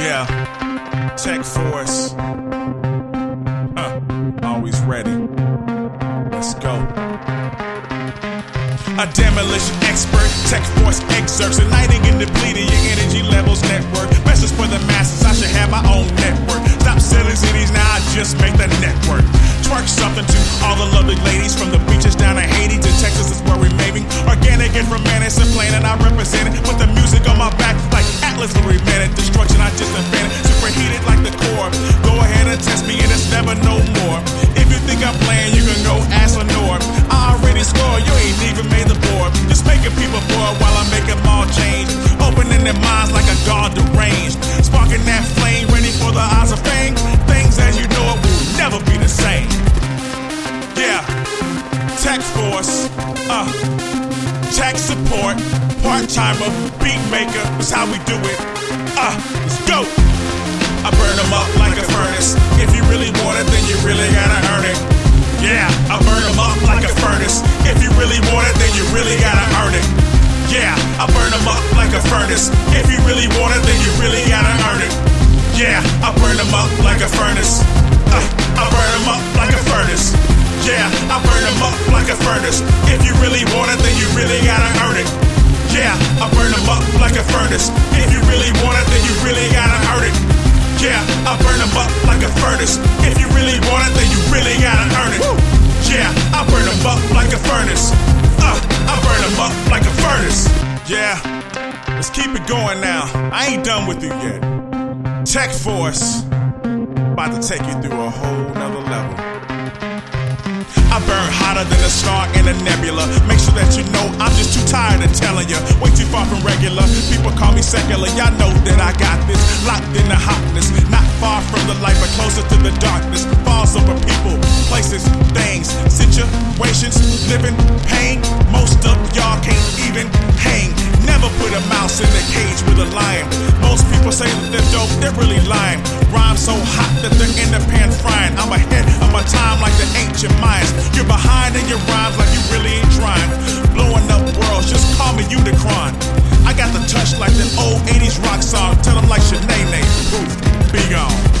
Yeah, Tech Force. Huh, always ready. Let's go. A demolition expert, Tech Force excerpts, igniting and depleting your energy levels network. Message for the masses, I should have my own network. Stop selling cities, now I just make the network. Twerk something to all the lovely ladies from the beaches down to Haiti to Texas is where we're maving. Organic and romantic and plain, and I represent it. Put the music on my back like Atlas will remain it. Destruction I just invented, superheated like the core. Go ahead and test me, and it's never no more. If you think I'm playing, you can go ask Lenore. I already scored, you ain't even made the board. Just making people bored while I make them all change. Opening their minds like a god deranged. Sparking that flame, ready for the eyes of fame. Things as you know it will never be the same. Yeah, Tech Force, uh, tech support, part timer, beat maker, is how we do it. Uh, let's go. I burn them up like a furnace. If you really want it, then you really gotta earn it. Yeah, I burn them up like a furnace. If you really want it, then you really gotta earn it. Yeah, I burn them up like a furnace. If you really want it, then you really gotta earn it. Yeah, I burn them up like a furnace. Uh, I burn them up like a furnace. Yeah, let's keep it going now. I ain't done with you yet. Tech Force, about to take you through a whole nother level. Than a star in a nebula. Make sure that you know I'm just too tired of telling you. Way too far from regular. People call me secular. Y'all know that I got this. Locked in the hotness. Not far from the light, but closer to the darkness. Falls over people, places, things, situations. Living pain. Most of y'all can't even hang. Never put a mouse in a cage with a lion. Most people say that they're dope, they're really lying. Rhyme so hot that they're in the pan frying. I'm ahead of my time like the ancient Mayans. You're behind in your rhymes like you really ain't trying. Blowing up worlds, just call me Unicron. I got the touch like that old 80s rock song. Tell them like Shanae, Booth, be gone.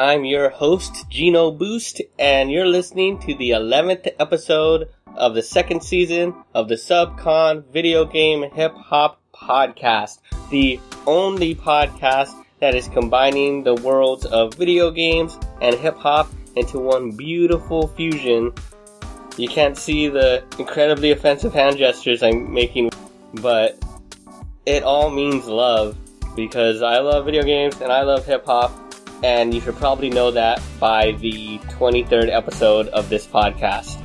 I'm your host, Gino Boost, and you're listening to the 11th episode of the second season of the Subcon Video Game Hip Hop Podcast, the only podcast that is combining the worlds of video games and hip hop into one beautiful fusion. You can't see the incredibly offensive hand gestures I'm making, but it all means love because I love video games and I love hip hop, and you should probably know that by the 23rd episode of this podcast.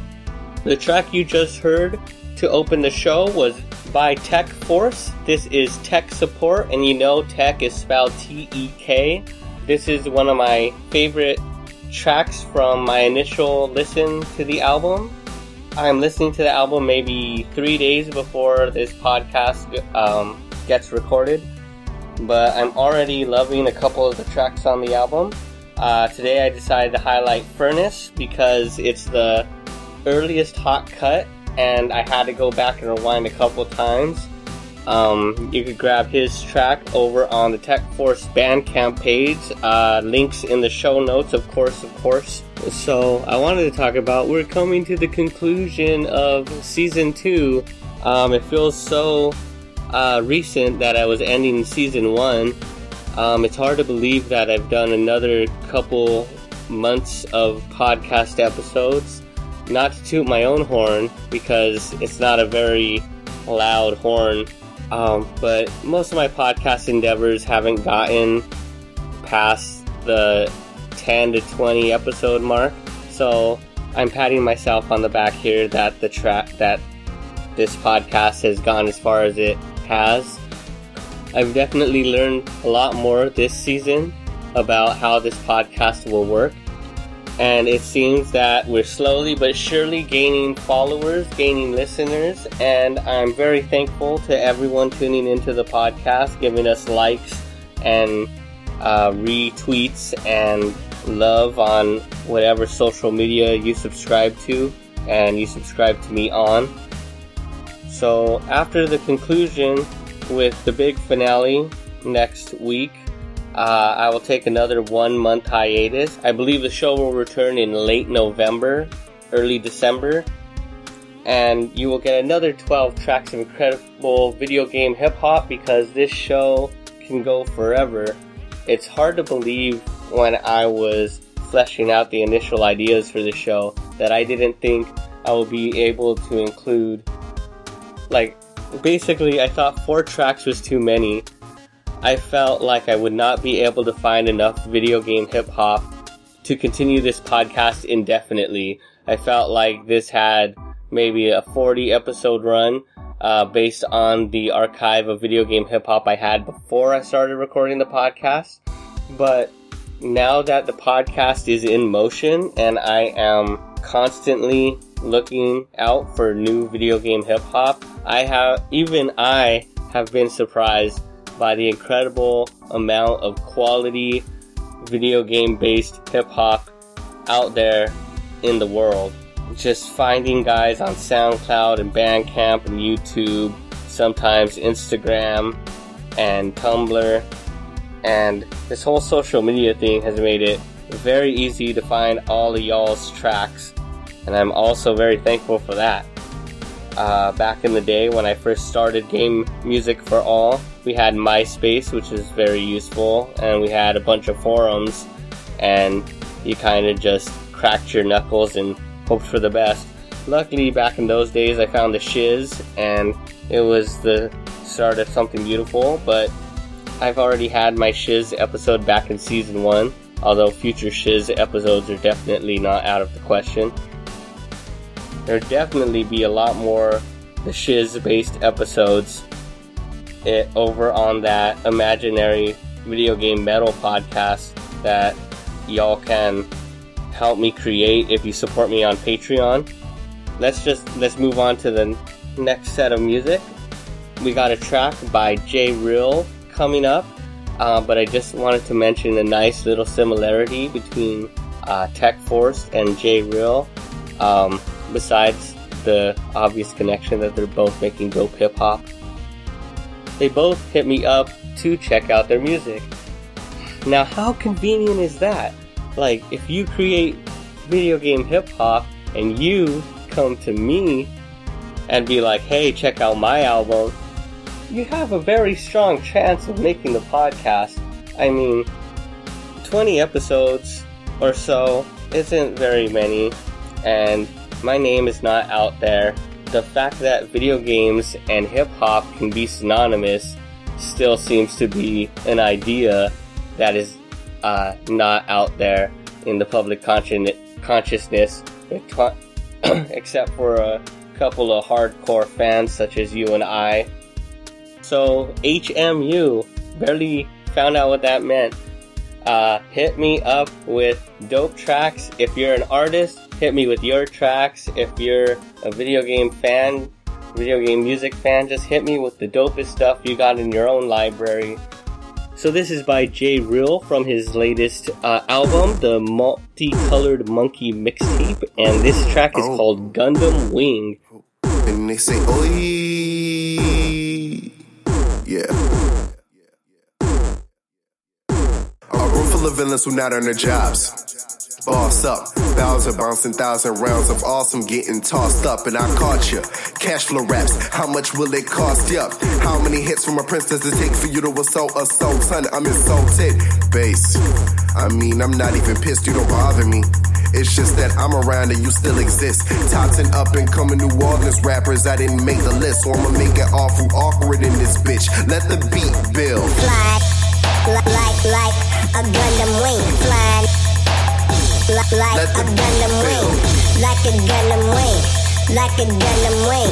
The track you just heard to open the show was by Tech Force. This is Tech Support, and you know Tech is spelled T E K. This is one of my favorite tracks from my initial listen to the album. I'm listening to the album maybe three days before this podcast um, gets recorded, but I'm already loving a couple of the tracks on the album. Uh, today I decided to highlight Furnace because it's the earliest hot cut, and I had to go back and rewind a couple times. Um, you could grab his track over on the Tech Force Bandcamp page. Uh, links in the show notes, of course, of course. So I wanted to talk about we're coming to the conclusion of season two. Um, it feels so uh, recent that I was ending season one. Um, it's hard to believe that I've done another couple months of podcast episodes. Not to toot my own horn because it's not a very loud horn um, but most of my podcast endeavors haven't gotten past the 10 to 20 episode mark. So I'm patting myself on the back here that the track that this podcast has gone as far as it has. I've definitely learned a lot more this season about how this podcast will work and it seems that we're slowly but surely gaining followers, gaining listeners, and I'm very thankful to everyone tuning into the podcast, giving us likes and uh, retweets and love on whatever social media you subscribe to and you subscribe to me on. So after the conclusion with the big finale, next week. Uh, I will take another one month hiatus. I believe the show will return in late November, early December, and you will get another 12 tracks of incredible video game hip hop because this show can go forever. It's hard to believe when I was fleshing out the initial ideas for the show that I didn't think I would be able to include. Like, basically, I thought four tracks was too many, I felt like I would not be able to find enough video game hip hop to continue this podcast indefinitely. I felt like this had maybe a 40 episode run uh, based on the archive of video game hip hop I had before I started recording the podcast. But now that the podcast is in motion and I am constantly looking out for new video game hip hop, I have, even I have been surprised by the incredible amount of quality video game based hip hop out there in the world. Just finding guys on SoundCloud and Bandcamp and YouTube, sometimes Instagram and Tumblr. And this whole social media thing has made it very easy to find all of y'all's tracks. And I'm also very thankful for that. Uh, back in the day when I first started Game Music for All, we had MySpace, which was very useful, and we had a bunch of forums, and you kind of just cracked your knuckles and hoped for the best. Luckily, back in those days, I found the shiz, and it was the start of something beautiful, but I've already had my shiz episode back in season 1, although future shiz episodes are definitely not out of the question there'd definitely be a lot more the shiz based episodes it, over on that imaginary video game metal podcast that y'all can help me create if you support me on Patreon. Let's just let's move on to the next set of music. We got a track by J Real coming up, uh, but I just wanted to mention a nice little similarity between uh, Tech Force and J Real. Um, besides the obvious connection that they're both making dope hip hop. They both hit me up to check out their music. Now, how convenient is that? Like, if you create video game hip hop and you come to me and be like, hey, check out my album, you have a very strong chance of making the podcast. I mean, 20 episodes or so isn't very many, and my name is not out there. The fact that video games and hip hop can be synonymous still seems to be an idea that is uh, not out there in the public consciousness, except for a couple of hardcore fans such as you and I. So, HMU barely found out what that meant. Uh, hit me up with dope tracks if you're an artist hit me with your tracks. If you're a video game fan, video game music fan, just hit me with the dopest stuff you got in your own library. So this is by J Real from his latest uh, album, the Multicolored Monkey Mixtape, and this track is oh. called Gundam Wing. And they say, "Oi, yeah." A room full of villains who not earn their jobs. Boss up, thousand bouncing, thousand rounds of awesome getting tossed up, and I caught you. Cash flow raps, how much will it cost you? How many hits from a prince does it take for you to assault a soul? Son, I'm insulted. Base, I mean, I'm not even pissed, you don't bother me. It's just that I'm around and you still exist. Top 10 up and coming New Orleans rappers, I didn't make the list, so I'ma make it awful awkward in this bitch. Let the beat build. Fly, like, like, like a Gundam wing. Like, like a Gundam wing, like a Gundam wing, like a Gundam wing,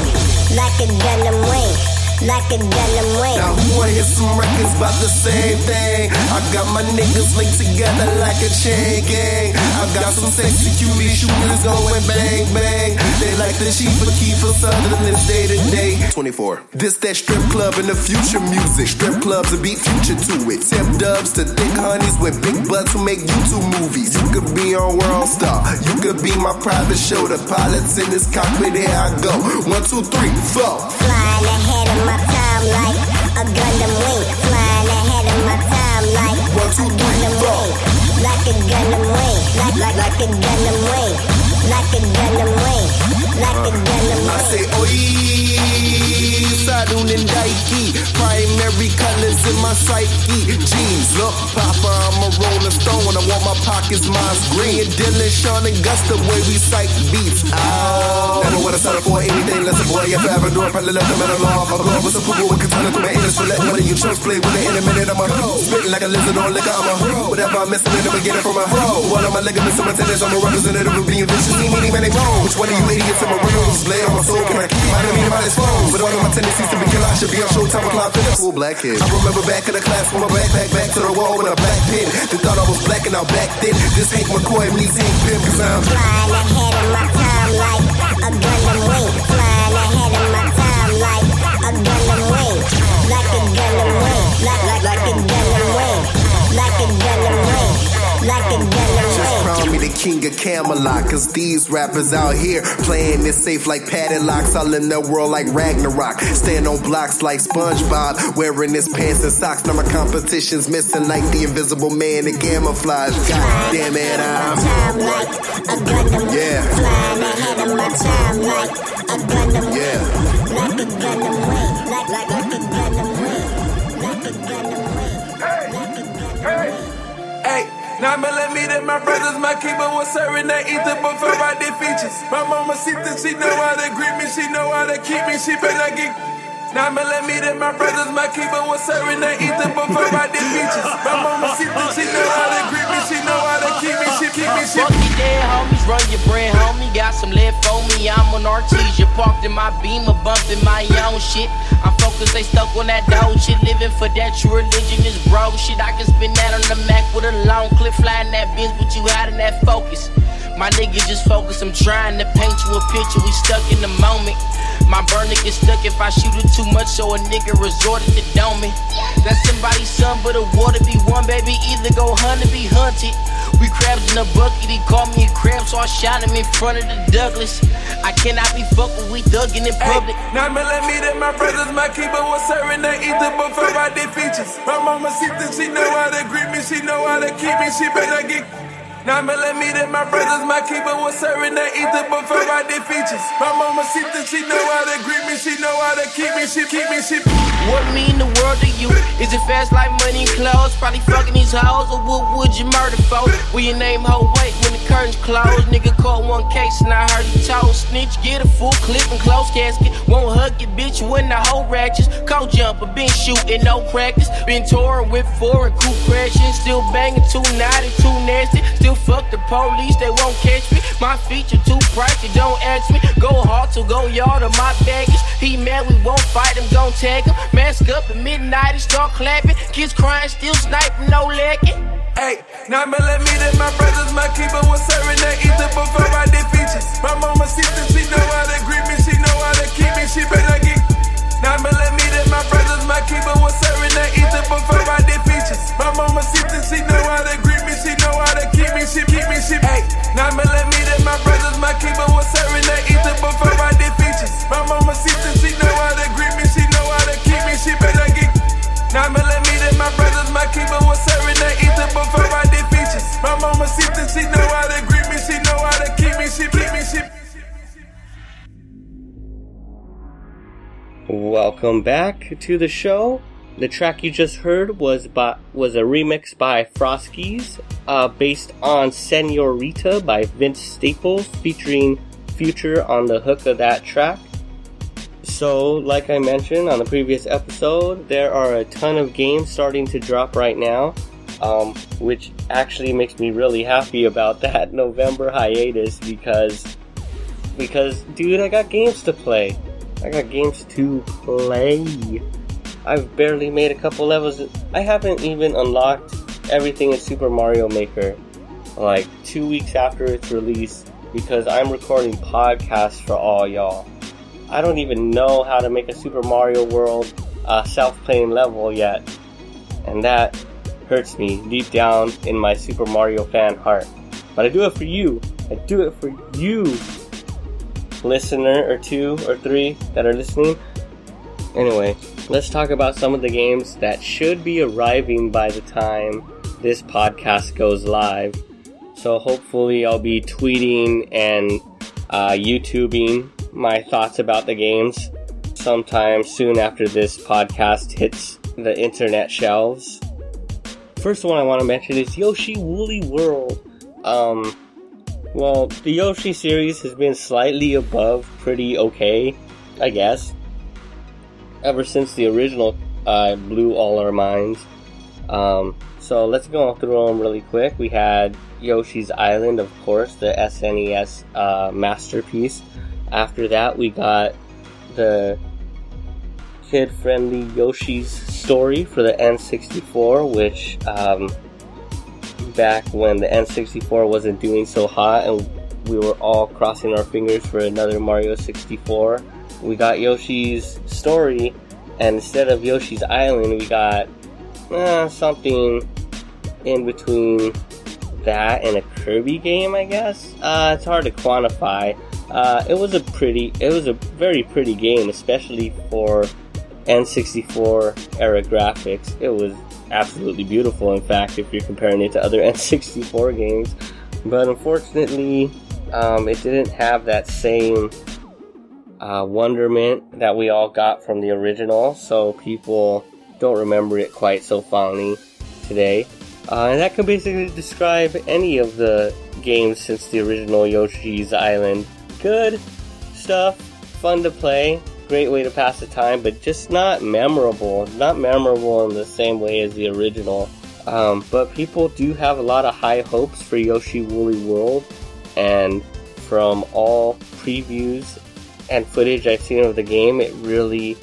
like a Gundam wing like a Gundam wing. Now who wanna hear some records about the same thing? I got my niggas linked together like a chain gang. I got some sexy cutie shooters going bang bang. They like the Chief of Kiefer Sutherland day to day. 24. This that strip club in the future music. Strip clubs will beat future to it. Tip dubs to thick honeys with big butts who make YouTube movies. You could be on World Star. You could be my private show. The pilots in this cockpit, here I go. One, two, three, four. Flying ahead of my time like a Gundam wing. Flying ahead of my time like a Gundam wing. Like a Gundam wing. Like, like, a Gundam wing. I say, oi, Sadun and Daiki, primary colors in my psyche. Jeez, look, Papa, I'm a rolling stone. I want my pockets, mine's green. Dylan, Sean, and Gus, the way we psych beats. Ow. Never would have settled for anything less a boy. If I ever do, I probably left them at a law. My blood was a poo with katana through my anus. So let one of you chumps play with it in a minute. I'm a spitting like a lizard on liquor. I'm a whatever I'm missing in the beginning from a One of my ligaments and my tendons. I'm a representative of being vicious. See, meaning, man, they wrong. Which one of you idiots in my rooms? Lay on my soul. Can I keep my enemy by his phone? With all of my tendencies to be killer, I should be on Showtime with Clyde Phillips. Cool black kid. I remember back in the class with my backpack back to the wall with a black pin. They thought I was black and I'm back then. This Hank McCoy meets Hank Pym cause I'm Flying ahead of my time like a Gundam wing. Flying ahead of my time like a Gundam wing, like a Gundam wing, like like like a Gundam wing, like a Gundam wing, like a Gundam Just wing. Me the king of Camelot, cause these rappers out here playing it safe like padlocks, all in their world like Ragnarok. Stand on blocks like SpongeBob, wearing his pants and socks. Now my competition's missing like the invisible man in camouflage. God damn it, I'm. Time like a Gundam. Yeah. Flying ahead of my time like a Gundam Yeah. like a Gundam wing, like like like nine millimeter, my brother's my keeper was serving that ether before I did features. My mama see that she know how to greet me, she know how to keep me, she better get. Nine millimeter, my brother's my keeper was serving that ether before I did features. My mama see that she know how to greet me, she know how to keep me, she keep me, she. Fuck your dead homies, run your bread, homie. Got some left for me, I'm on Artesia. Parked in my beamer, bumping my own shit. I'm focused, they stuck on that dope shit. Living for that true religion is bro shit. I can spin that on the Mac with a long clip, flying that bitch, but you out in that focus. My nigga just focus, I'm trying to paint you a picture. We stuck in the moment. My burner get stuck if I shoot it too much, so a nigga resorted to doming. That's somebody's son, but a water be one, baby. Either go hunt or be hunted. We crabs in a bucket, he called me a crab, so I shot him in front of the Douglas. I cannot be fucked with, we thuggin' in public. Hey, nine millimeter, my brother's my keeper was serving that ether before I did features. My mama see that she know how to greet me, she know how to keep me, she better get. Nine millimeter, my brother's my keeper was serving that ether before I did features. My mama see that she know how to greet me, she know how to keep me, she keep me, she. What mean the world to you? Is it fast like money and clothes? Probably fucking these hoes, or what would you murder for? Will your name when the curtains closed. Nigga caught one case and I heard he told. Snitch, get a full clip and close casket. Won't hug your bitch when the whole ratchets. Cold jumper, been shooting, no practice. Been touring with four and cool crashing. Still banging too naughty, too nasty. Still fuck the police, they won't catch me. My feature too pricey, don't ask me. Go hard to go yard of my baggage. He mad, we won't fight him, gon' tag him. Mask up at midnight and start clapping. Kids crying, still sniping, no lacking. Hey, nine millimeter, my brother's my keeper was serving that ether before I did features. My mama that she know how to greet me, she know how to keep me, she better get. Nine millimeter, my brother's my keeper was serving that ether before I did features. My mama that she know how to greet me, she know how to keep me, she keep me, she. Millimeter, my brother's my Welcome back to the show. The track you just heard was by, was a remix by Froskeys, uh, based on Senorita by Vince Staples, featuring Future on the hook of that track. So, like I mentioned on the previous episode, there are a ton of games starting to drop right now, um, which actually makes me really happy about that November hiatus because, because, dude, I got games to play. I got games to play. I've barely made a couple levels. I haven't even unlocked everything in Super Mario Maker like two weeks after its release because I'm recording podcasts for all y'all. I don't even know how to make a Super Mario World uh, self-playing level yet, and that hurts me deep down in my Super Mario fan heart. But I do it for you. I do it for you, listener or two or three that are listening. Anyway, let's talk about some of the games that should be arriving by the time this podcast goes live. So hopefully I'll be tweeting and uh, YouTubing my thoughts about the games sometime soon after this podcast hits the internet shelves. First one I want to mention is Yoshi Woolly World. Um, well, the Yoshi series has been slightly above pretty okay, I guess. Ever since the original uh, blew all our minds. Um, so let's go through them really quick. We had Yoshi's Island, of course, the SNES uh, masterpiece. After that, we got the kid friendly Yoshi's Story for the N64, which um, back when the N64 wasn't doing so hot and we were all crossing our fingers for another Mario 64. We got Yoshi's Story, and instead of Yoshi's Island, we got eh, something in between that and a Kirby game, I guess. Uh, it's hard to quantify. Uh, it was a pretty, it was a very pretty game, especially for N64 era graphics. It was absolutely beautiful, in fact, if you're comparing it to other N64 games. But unfortunately, um, it didn't have that same uh, wonderment that we all got from the original, so people don't remember it quite so fondly today. Uh, and that can basically describe any of the games since the original Yoshi's Island. Good stuff, fun to play, great way to pass the time, but just not memorable. Not memorable in the same way as the original. Um, but people do have a lot of high hopes for Yoshi Woolly World, and from all previews and footage I've seen of the game, it really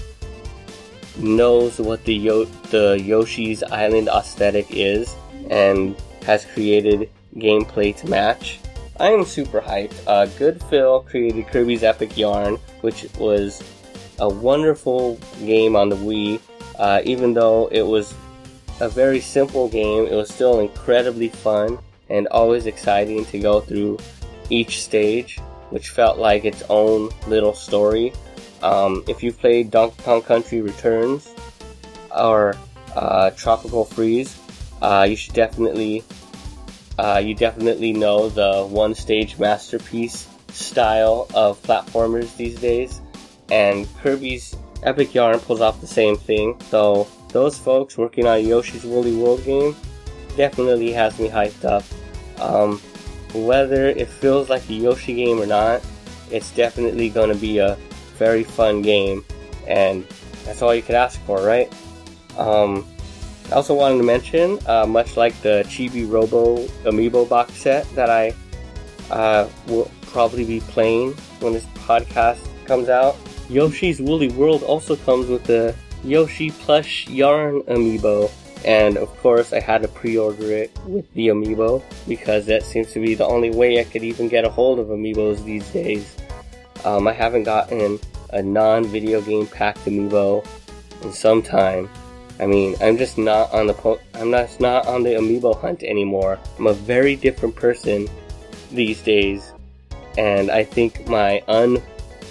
knows what the Yo- the Yoshi's Island aesthetic is and has created gameplay to match. I am super hyped. Uh, Good-Feel created Kirby's Epic Yarn, which was a wonderful game on the Wii. Uh, even though it was a very simple game, it was still incredibly fun and always exciting to go through each stage, which felt like its own little story. Um, if you've played Donkey Kong Country Returns or uh, Tropical Freeze, uh, you should definitely uh, you definitely know the one stage masterpiece style of platformers these days, and Kirby's Epic Yarn pulls off the same thing. So those folks working on Yoshi's Woolly World game definitely has me hyped up. Um, whether it feels like a Yoshi game or not, it's definitely going to be a very fun game, and that's all you could ask for, right? Um, I also wanted to mention, uh, much like the Chibi Robo Amiibo box set that I uh, will probably be playing when this podcast comes out, Yoshi's Woolly World also comes with the Yoshi Plush Yarn Amiibo. And of course, I had to pre order it with the Amiibo because that seems to be the only way I could even get a hold of Amiibos these days. Um, I haven't gotten a non video game packed Amiibo in some time. I mean, I'm just not on the po- I'm not not on the amiibo hunt anymore. I'm a very different person these days, and I think my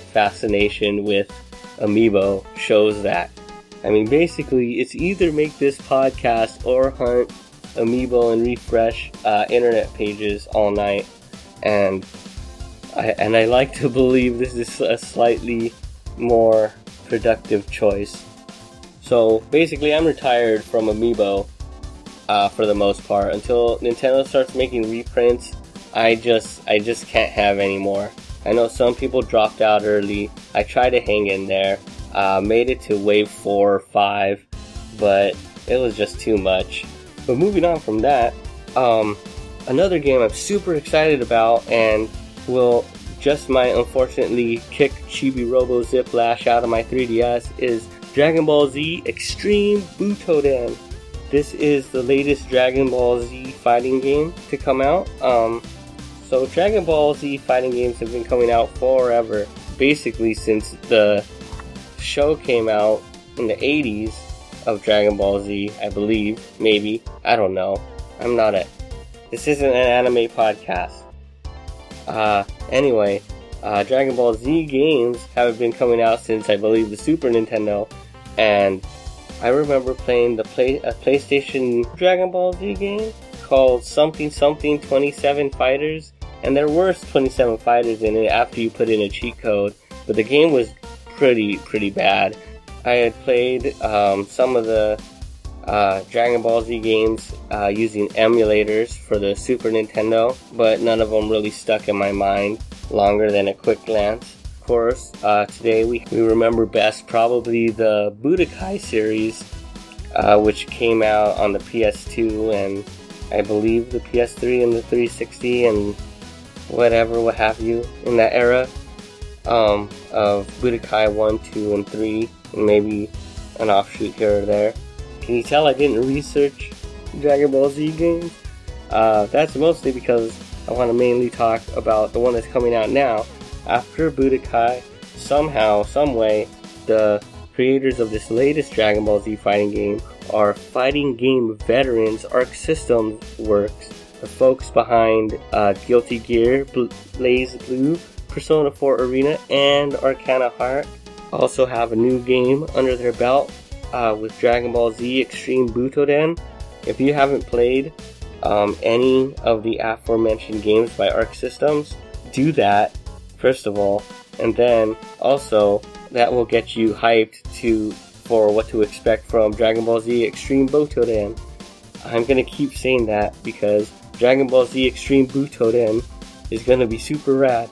unfascination with amiibo shows that. I mean, basically, it's either make this podcast or hunt amiibo and refresh uh, internet pages all night, and I and I like to believe this is a slightly more productive choice. So basically, I'm retired from Amiibo uh, for the most part. Until Nintendo starts making reprints, I just I just can't have anymore. I know some people dropped out early. I tried to hang in there. Uh, made it to wave four or five, but it was just too much. But moving on from that, um, another game I'm super excited about and will just might unfortunately kick Chibi Robo Ziplash out of my 3DS is Dragon Ball Z Extreme Butoden. This is the latest Dragon Ball Z fighting game to come out. Um, so Dragon Ball Z fighting games have been coming out forever, basically since the show came out in the 80s of Dragon Ball Z, I believe, maybe. I don't know. I'm not a. This isn't an anime podcast. Uh, anyway, uh, Dragon Ball Z games have been coming out since I believe the Super Nintendo, and I remember playing the play a PlayStation Dragon Ball Z game called something something 27 fighters, and there were 27 fighters in it after you put in a cheat code, but the game was pretty pretty bad. I had played um, some of the uh, Dragon Ball Z games uh, using emulators for the Super Nintendo, but none of them really stuck in my mind longer than a quick glance. Of course, uh, today we, we remember best probably the Budokai series, uh, which came out on the PS2 and I believe the PS3 and the 360 and whatever, what have you, in that era um, of Budokai 1, 2, and 3, and maybe an offshoot here or there. Can you tell I didn't research Dragon Ball Z games? Uh, that's mostly because I want to mainly talk about the one that's coming out now. After Budokai, somehow, someway, the creators of this latest Dragon Ball Z fighting game are fighting game veterans Arc Systems Works, the folks behind uh, Guilty Gear, BlazBlue, Persona 4 Arena, and Arcana Heart. Also have a new game under their belt uh, with Dragon Ball Z Extreme Butoden. If you haven't played um, any of the aforementioned games by Arc Systems, do that first of all, and then also that will get you hyped to for what to expect from Dragon Ball Z Extreme Butoden. I'm gonna keep saying that because Dragon Ball Z Extreme Butoden is gonna be super rad.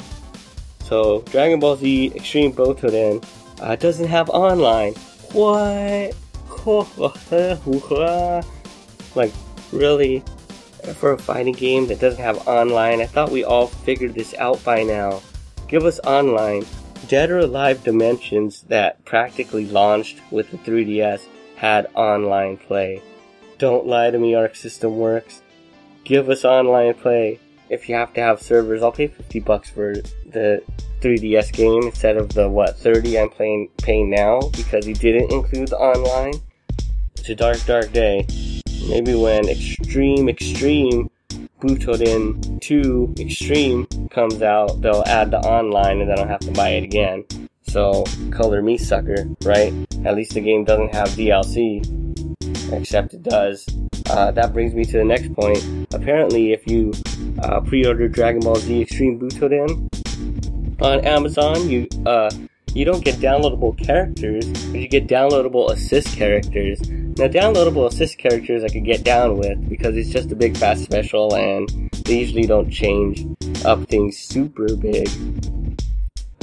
So Dragon Ball Z Extreme Butoden uh, doesn't have online. What? like really? For a fighting game that doesn't have online, I thought we all figured this out by now. Give us online. Dead or Alive Dimensions that practically launched with the 3DS had online play. Don't lie to me, Arc System Works. Give us online play. If you have to have servers, I'll pay 50 bucks for the 3DS game instead of the what 30 I'm playing paying now because he didn't include the online. It's a dark, dark day. Maybe when Extreme Extreme Butoden 2 Extreme comes out, they'll add the online and then I'll have to buy it again. So, color me sucker, right? At least the game doesn't have DLC, except it does. Uh, that brings me to the next point. Apparently, if you uh, pre-order Dragon Ball Z Extreme Butoden on Amazon, you uh, you don't get downloadable characters, but you get downloadable assist characters. Now, downloadable assist characters I could get down with because it's just a big fast special and they usually don't change up things super big.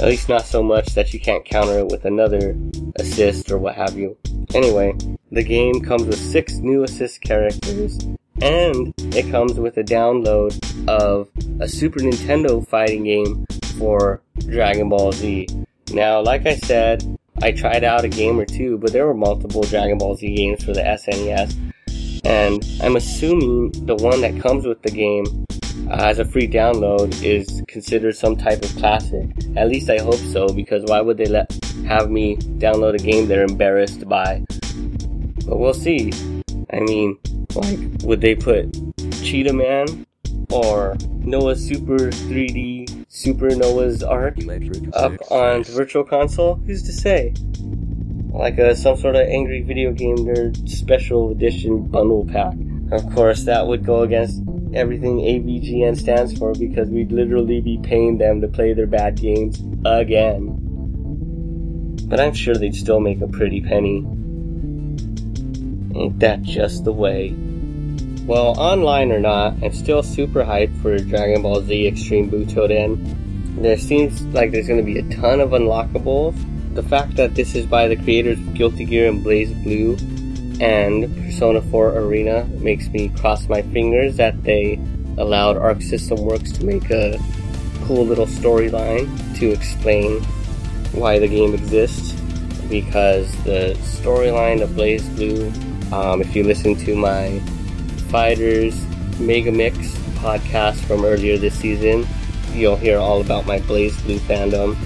At least not so much that you can't counter it with another assist or what have you. Anyway, the game comes with six new assist characters and it comes with a download of a Super Nintendo fighting game for Dragon Ball Z. Now, like I said, I tried out a game or two, but there were multiple Dragon Ball Z games for the SNES. And I'm assuming the one that comes with the game uh, as a free download is considered some type of classic. At least I hope so, because why would they let have me download a game they're embarrassed by? But we'll see. I mean, like, would they put Cheetah Man or Noah Super 3D Super Noah's Ark up on Virtual Console? Who's to say? Like a, some sort of angry video game nerd special edition bundle pack. Of course, that would go against everything AVGN stands for because we'd literally be paying them to play their bad games again. But I'm sure they'd still make a pretty penny. Ain't that just the way? Well, online or not, I'm still super hyped for Dragon Ball Z Extreme Butoden. There seems like there's going to be a ton of unlockables. The fact that this is by the creators of Guilty Gear and BlazBlue and Persona 4 Arena makes me cross my fingers that they allowed Arc System Works to make a cool little storyline to explain why the game exists. Because the storyline of BlazBlue, um, if you listen to my Fighters Mega Mix podcast from earlier this season. You'll hear all about my BlazBlue fandom.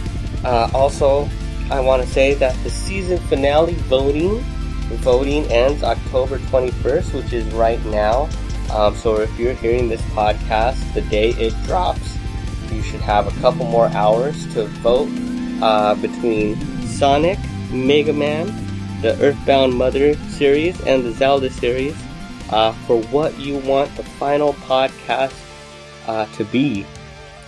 Uh, also, I want to say that the season finale voting voting ends October 21st, which is right now. Um, so if you're hearing this podcast the day it drops, you should have a couple more hours to vote uh, between Sonic, Mega Man, the Earthbound Mother series, and the Zelda series. uh, for what you want the final podcast uh, to be.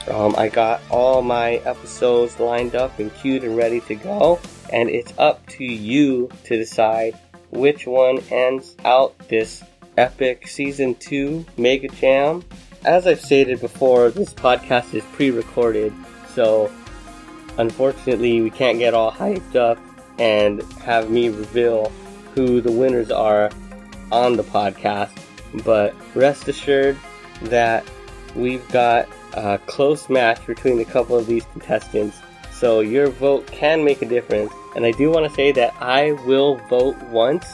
Um, I got all my episodes lined up and queued and ready to go, and it's up to you to decide which one ends out this epic season 2 mega jam. As I've stated before, this podcast is pre recorded, so unfortunately, we can't get all hyped up and have me reveal who the winners are on the podcast. But rest assured that we've got a close match between a couple of these contestants. So your vote can make a difference. And I do want to say that I will vote once.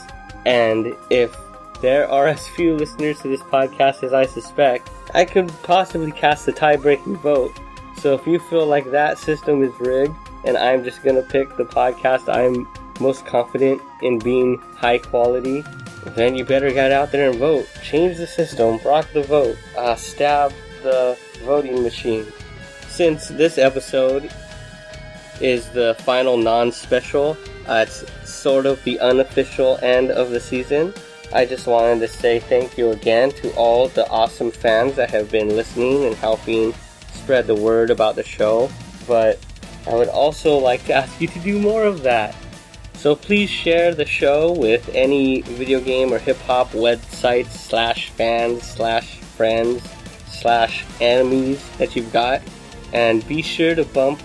And if there are as few listeners to this podcast as I suspect, I could possibly cast a tie breaking vote. So if you feel like that system is rigged and I'm just going to pick the podcast I'm most confident in being high quality, then you better get out there and vote. Change the system, rock the vote, uh, stab the voting machine. Since this episode is the final non special, uh, it's sort of the unofficial end of the season. I just wanted to say thank you again to all the awesome fans that have been listening and helping spread the word about the show. But I would also like to ask you to do more of that. So please share the show with any video game or hip hop websites slash fans slash friends slash enemies that you've got. And be sure to bump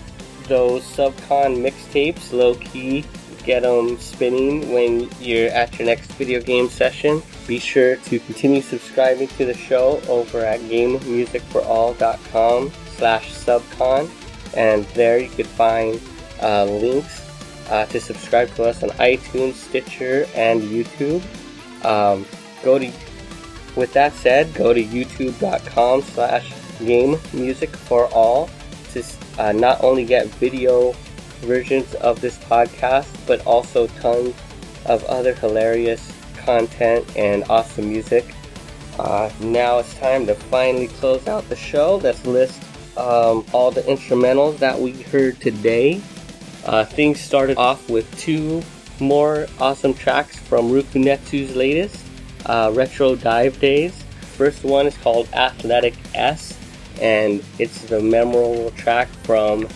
those subcon mixtapes low key. Get them spinning when you're at your next video game session. Be sure to continue subscribing to the show over at GameMusicForAll.com slash subcon. And there you can find uh, links uh, to subscribe to us on iTunes, Stitcher, and YouTube. Um, go to, with that said, go to youtube.com slash game music for all to uh, not only get video versions of this podcast, but also tons of other hilarious content and awesome music. Uh, now it's time to finally close out the show. Let's list um, all the instrumentals that we heard today. Uh, things started off with two more awesome tracks from Rukunetsu's latest, uh, Retro Dive Days. First one is called Athletic S, and it's the memorable track from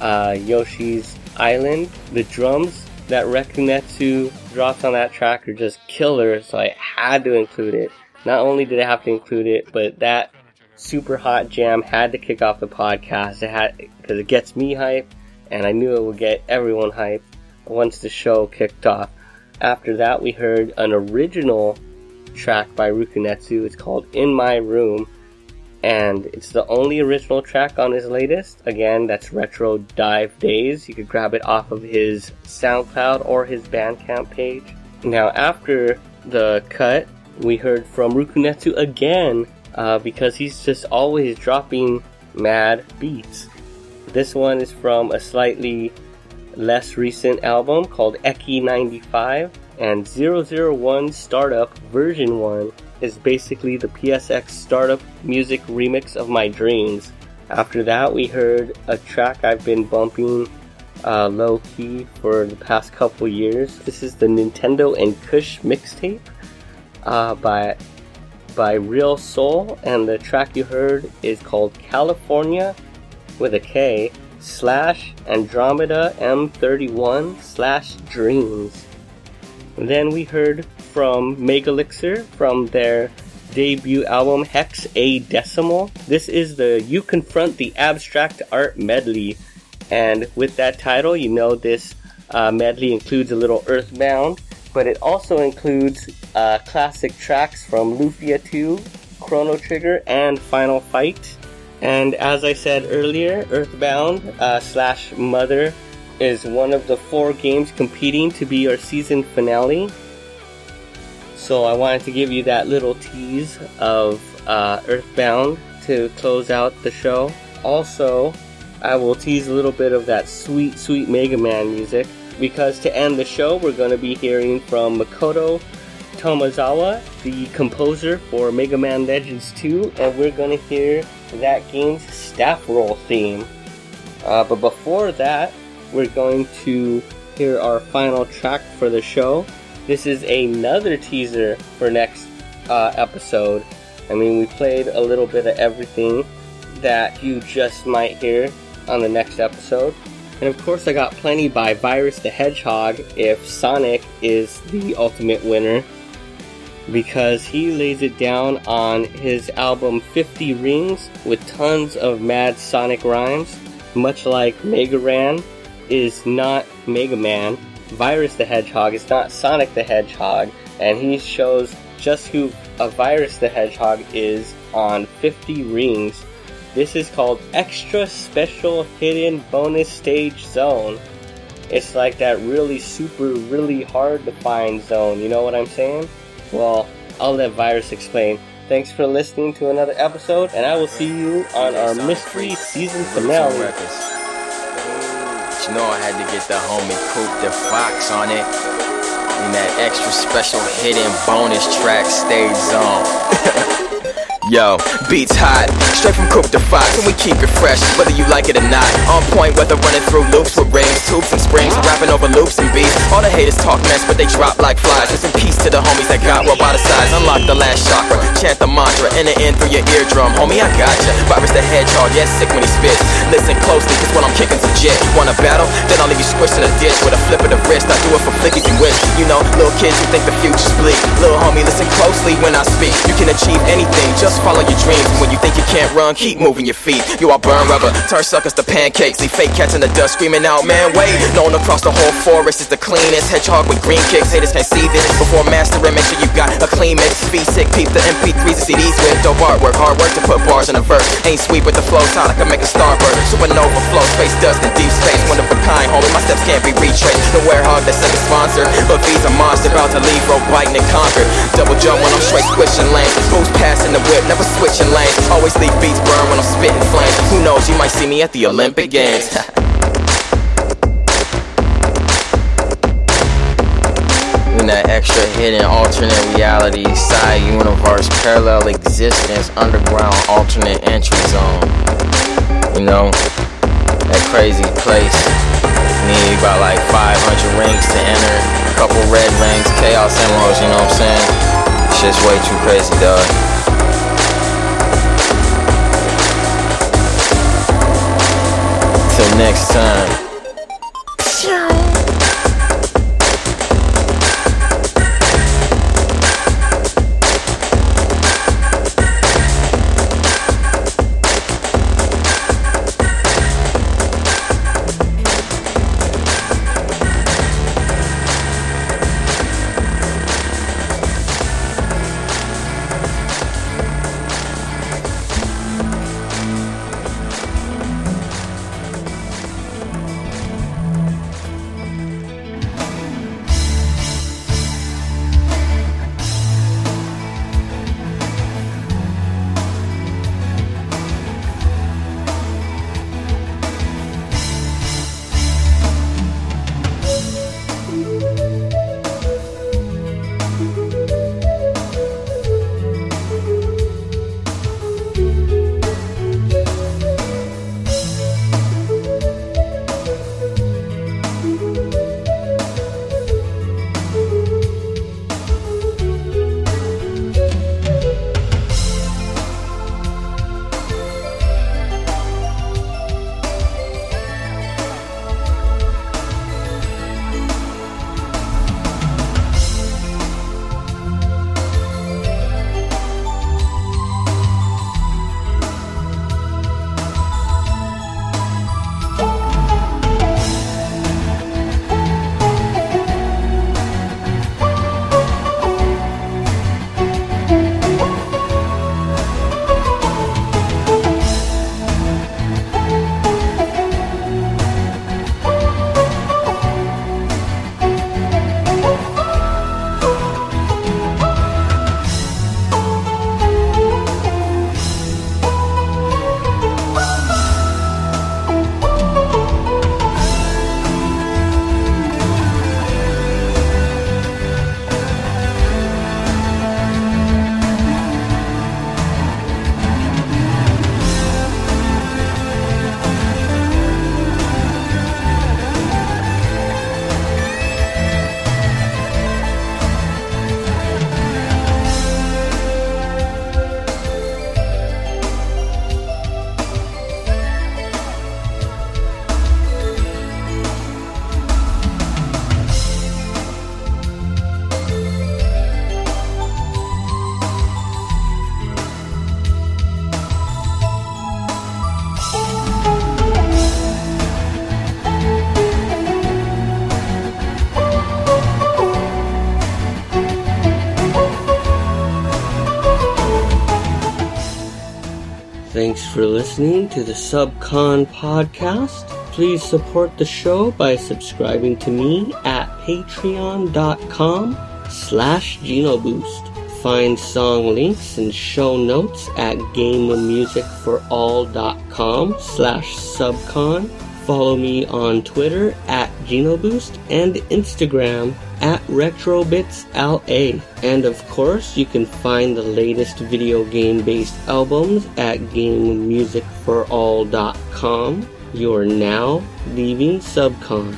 uh, Yoshi's Island. The drums that Rekunetsu drops on that track are just killer, so I had to include it. Not only did I have to include it, but that super hot jam had to kick off the podcast. It had because it gets me hyped and I knew it would get everyone hyped once the show kicked off. After that, we heard an original track by Rukunetsu. It's called In My Room, and it's the only original track on his latest. Again, that's Retro Dive Days. You could grab it off of his SoundCloud or his Bandcamp page. Now, after the cut, we heard from Rukunetsu again uh, because he's just always dropping mad beats. This one is from a slightly less recent album called Eki 95, and 001 Startup version 1 is basically the PSX Startup music remix of my dreams. After that, we heard a track I've been bumping uh, low key for the past couple years. This is the Nintendo and Kush mixtape uh, by by Real Soul, and the track you heard is called California with a K slash Andromeda M31 slash Dreams. Then we heard from Megalixer from their debut album Hex A Decimal. This is the You Confront the Abstract Art medley. And with that title, you know this uh, medley includes a little Earthbound, but it also includes uh, classic tracks from Lufia 2, Chrono Trigger, and Final Fight. And as I said earlier, Earthbound uh, slash Mother is one of the four games competing to be our season finale. So I wanted to give you that little tease of uh, Earthbound to close out the show. Also, I will tease a little bit of that sweet, sweet Mega Man music because to end the show, we're going to be hearing from Makoto Tomozawa, the composer for Mega Man Legends 2, and we're going to hear that game's staff roll theme. Uh, but before that, we're going to hear our final track for the show. This is another teaser for next uh, episode. I mean, we played a little bit of everything that you just might hear on the next episode. And of course, I got plenty by Virus the Hedgehog if Sonic is the ultimate winner because he lays it down on his album 50 Rings with tons of mad Sonic rhymes. Much like Mega Ran is not Mega Man, Virus the Hedgehog is not Sonic the Hedgehog, and he shows just who a Virus the Hedgehog is on 50 Rings. This is called Extra Special Hidden Bonus Stage Zone. It's like that really super, really hard to find zone, you know what I'm saying? Well, I'll let Virus explain. Thanks for listening to another episode, and I will see you on our mystery season finale. Know I had to get the homie Coop the Fox on it. And that extra special hidden bonus track stage zone. Yo, beats hot, straight from Coop the Fox, and we keep it fresh, whether you like it or not. On point, whether running through loops with rings, tubes and springs, rapping over loops and beats. All the haters talk mess, but they drop like flies. Just in peace to the homies that got well by the sides. Unlock the last chakra, chant the mantra, in through your eardrum. Homie, I gotcha. Virus the hedgehog, yeah, sick when he spits. Listen closely, cause when I'm kicking legit. You Wanna battle? Then I'll leave you squished in a ditch with a flip of the wrist. I do it for flickies and wish. You know, little kids who think the future's bleak. Little homie, listen closely when I speak. You can achieve anything, just follow your dreams. and When you think you can't run, keep moving your feet. You are burn rubber, turn suckers to pancakes. Leave fake cats in the dust screaming out, man, wait. Known across the whole forest is the cleanest. Hedgehog with green kicks, haters can't see this. Before mastering, make sure you got a clean mix. Be sick, peep the MP3s and CDs with dope artwork. Hard work to put bars in a verse. Ain't sweet with the flow, sound like I make a starburst. Supernova flow, space dust in deep space. One of a kind, homie. My steps can't be retraced. The Werehog that's second sponsor, but Visa monster about to leave, rope biting and conquer. Double jump when I'm straight switching lanes. Boost passing the whip, never switching lanes. Always leave beats burn when I'm spitting flames. Who knows, you might see me at the Olympic Games. In that extra hidden alternate reality, side universe, parallel existence, underground alternate entry zone. You know, that crazy place. Need about like 500 rings to enter. Couple red rings, chaos emeralds, you know what I'm saying? Shit's way too crazy, dog. Till next time. Listening to the Subcon podcast. Please support the show by subscribing to me at patreon.com slash genoboost. Find song links and show notes at gamemusicforall.com slash subcon. Follow me on Twitter at genoboost and Instagram at RetrobitsLA. And of course, you can find the latest video game based albums at GameMusicForAll.com. You're now leaving Subcon.